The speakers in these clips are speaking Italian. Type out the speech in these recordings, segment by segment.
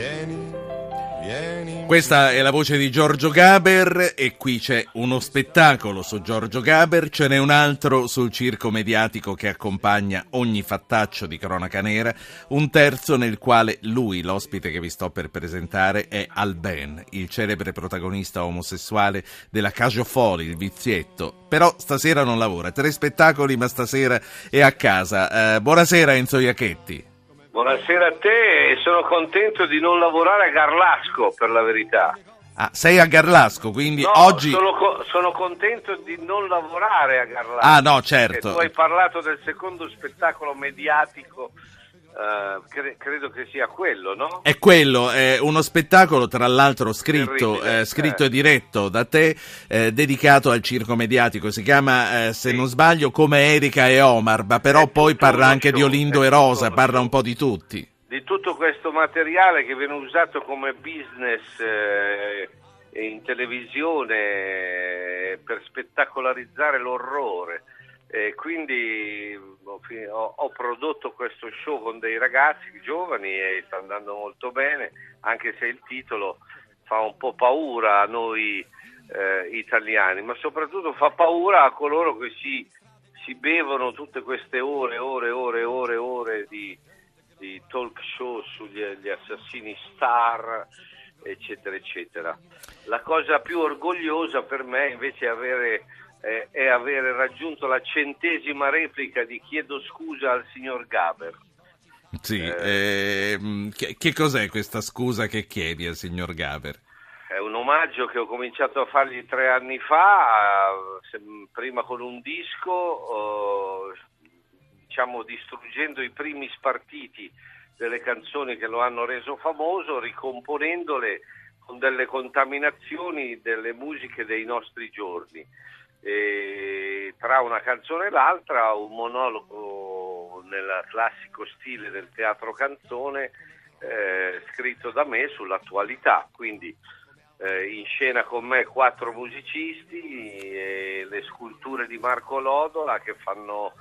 Vieni, vieni. Questa è la voce di Giorgio Gaber e qui c'è uno spettacolo su Giorgio Gaber, ce n'è un altro sul circo mediatico che accompagna ogni fattaccio di cronaca nera, un terzo nel quale lui, l'ospite che vi sto per presentare, è Alben, il celebre protagonista omosessuale della Cajo Foli, il vizietto. Però stasera non lavora, tre spettacoli ma stasera è a casa. Eh, buonasera Enzo Iacchetti. Buonasera a te e sono contento di non lavorare a Garlasco per la verità. Ah, sei a Garlasco, quindi No, oggi... sono, co- sono contento di non lavorare a Garlasco. Ah, no, Perché certo. Tu hai parlato del secondo spettacolo mediatico, eh, cre- credo che sia quello, no? È quello, è uno spettacolo tra l'altro scritto, eh, scritto eh. e diretto da te, eh, dedicato al circo mediatico. Si chiama, eh, se Sì. non sbaglio, come Erika e Omar, ma però È poi tutto parla anche di show, Olindo è e tutto Rosa, uno parla un po' di tutti. Di tutto questo materiale che viene usato come business eh, in televisione per spettacolarizzare l'orrore. E quindi ho, ho- prodotto questo show con dei ragazzi giovani e sta andando molto bene, anche se il titolo fa un po' paura a noi eh, italiani, ma soprattutto fa paura a coloro che si, si bevono tutte queste ore, ore, ore, ore, ore di, di talk show sugli gli assassini star, eccetera, eccetera. La cosa più orgogliosa per me invece è avere, eh, è avere raggiunto la centesima replica di Chiedo scusa al signor Gaber. Sì, ehm, che, che cos'è questa scusa che chiedi al signor Gaber? È un omaggio che ho cominciato a fargli tre anni fa, eh, se- prima con un disco, eh, diciamo distruggendo i primi spartiti delle canzoni che lo hanno reso famoso, ricomponendole con delle contaminazioni delle musiche dei nostri giorni. E tra una canzone e l'altra un monologo nel classico stile del teatro canzone eh, scritto da me sull'attualità, quindi eh, in scena con me quattro musicisti e le sculture di Marco Lodola che fanno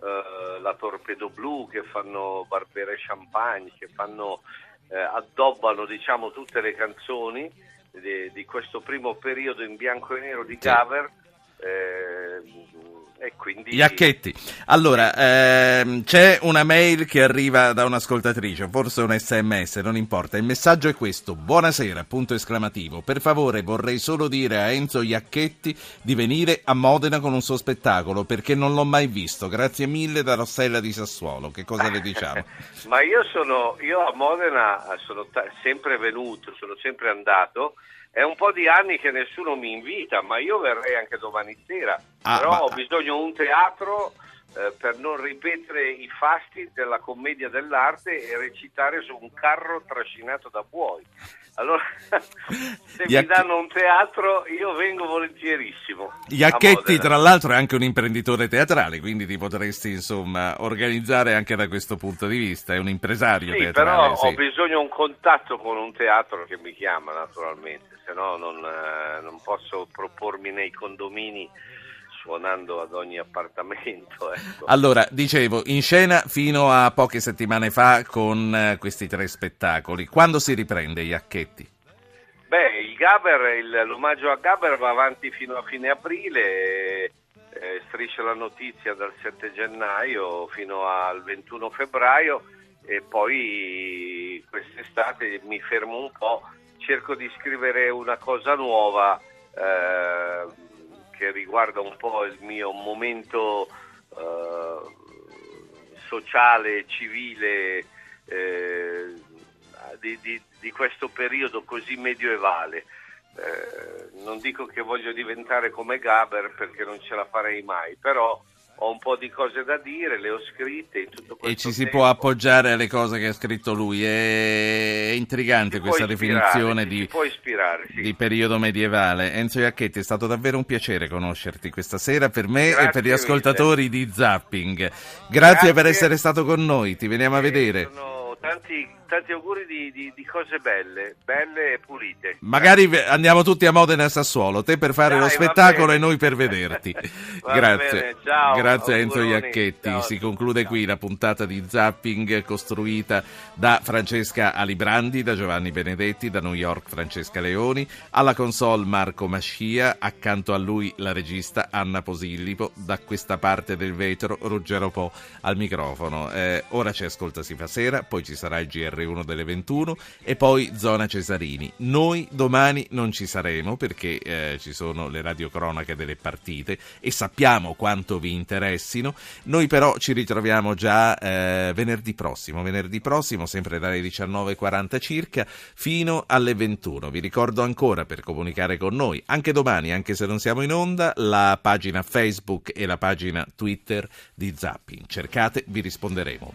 eh, la Torpedo Blu, che fanno Barbera e Champagne, che fanno, eh, addobbano diciamo tutte le canzoni di, di questo primo periodo in bianco e nero di. Gaver eh, e quindi Iacchetti. Allora, ehm, c'è una mail che arriva da un'ascoltatrice, forse un sms, non importa. Il messaggio è questo: Buonasera, punto esclamativo. Per favore, vorrei solo dire a Enzo Iacchetti di venire a Modena con un suo spettacolo perché non l'ho mai visto. Grazie mille da Rossella di Sassuolo. Che cosa le diciamo? Ma io sono, io a Modena sono ta- sempre venuto, sono sempre andato. È un po' di anni che nessuno mi invita, ma io verrei anche domani sera. Ah, Però ma- ho bisogno di un teatro eh, per non ripetere i fasti della commedia dell'arte e recitare su un carro trascinato da buoi. Allora, se mi Iacche- danno un teatro, io vengo volentierissimo. Iacchetti, tra l'altro, è anche un imprenditore teatrale, quindi ti potresti insomma organizzare anche da questo punto di vista. È un impresario Sì, teatrale. però sì. ho bisogno di un contatto con un teatro che mi chiama naturalmente, se no non, eh, non posso propormi nei condomini suonando ad ogni appartamento. Ecco. Allora, dicevo, in scena fino a poche settimane fa con eh, questi tre spettacoli. Quando si riprende Iacchetti? Beh, il Gaber, il- l'omaggio a Gaber va avanti fino a fine aprile, e, eh, striscia la notizia dal 7 gennaio fino al 21 febbraio e poi quest'estate mi fermo un po', cerco di scrivere una cosa nuova eh, che riguarda un po' il mio momento eh, sociale, civile eh, di, di- di questo periodo così medioevale. Eh, non dico che voglio diventare come Gaber perché non ce la farei mai, però ho un po' di cose da dire, le ho scritte in tutto E ci si tempo. può appoggiare alle cose che ha scritto lui. È intrigante Si questa definizione di, sì. di periodo medievale. Enzo Iacchetti, è stato davvero un piacere conoscerti questa sera per me e Grazie per gli mille. ascoltatori di Zapping. Grazie, per Grazie. essere stato con noi, ti veniamo a vedere. sono tanti, tanti auguri di, di- di cose belle, belle e pulite. Magari andiamo tutti a Modena e a Sassuolo, te per fare Dai, lo spettacolo e noi per vederti. Grazie. bene, ciao, Grazie a Enzo. Iacchetti. Ciao. Si conclude qui la puntata di Zapping costruita da Francesca Alibrandi, da Giovanni Benedetti, da New York Francesca Leoni, alla console Marco Mascia, accanto a lui la regista Anna Posillipo, da questa parte del vetro Ruggero Po al microfono. Eh, ora ci ascolta si fa sera, poi ci sarà il GR1 delle 21 e poi Zona Cesarini. Noi domani non ci saremo perché eh, ci sono le radiocronache delle partite e sappiamo quanto vi interessino. Noi però ci ritroviamo già eh, venerdì prossimo, venerdì prossimo sempre dalle 19.40 circa fino alle 21. Vi ricordo ancora per comunicare con noi, anche domani, anche se non siamo in onda, la pagina Facebook e la pagina Twitter di Zapping. Cercate, vi risponderemo.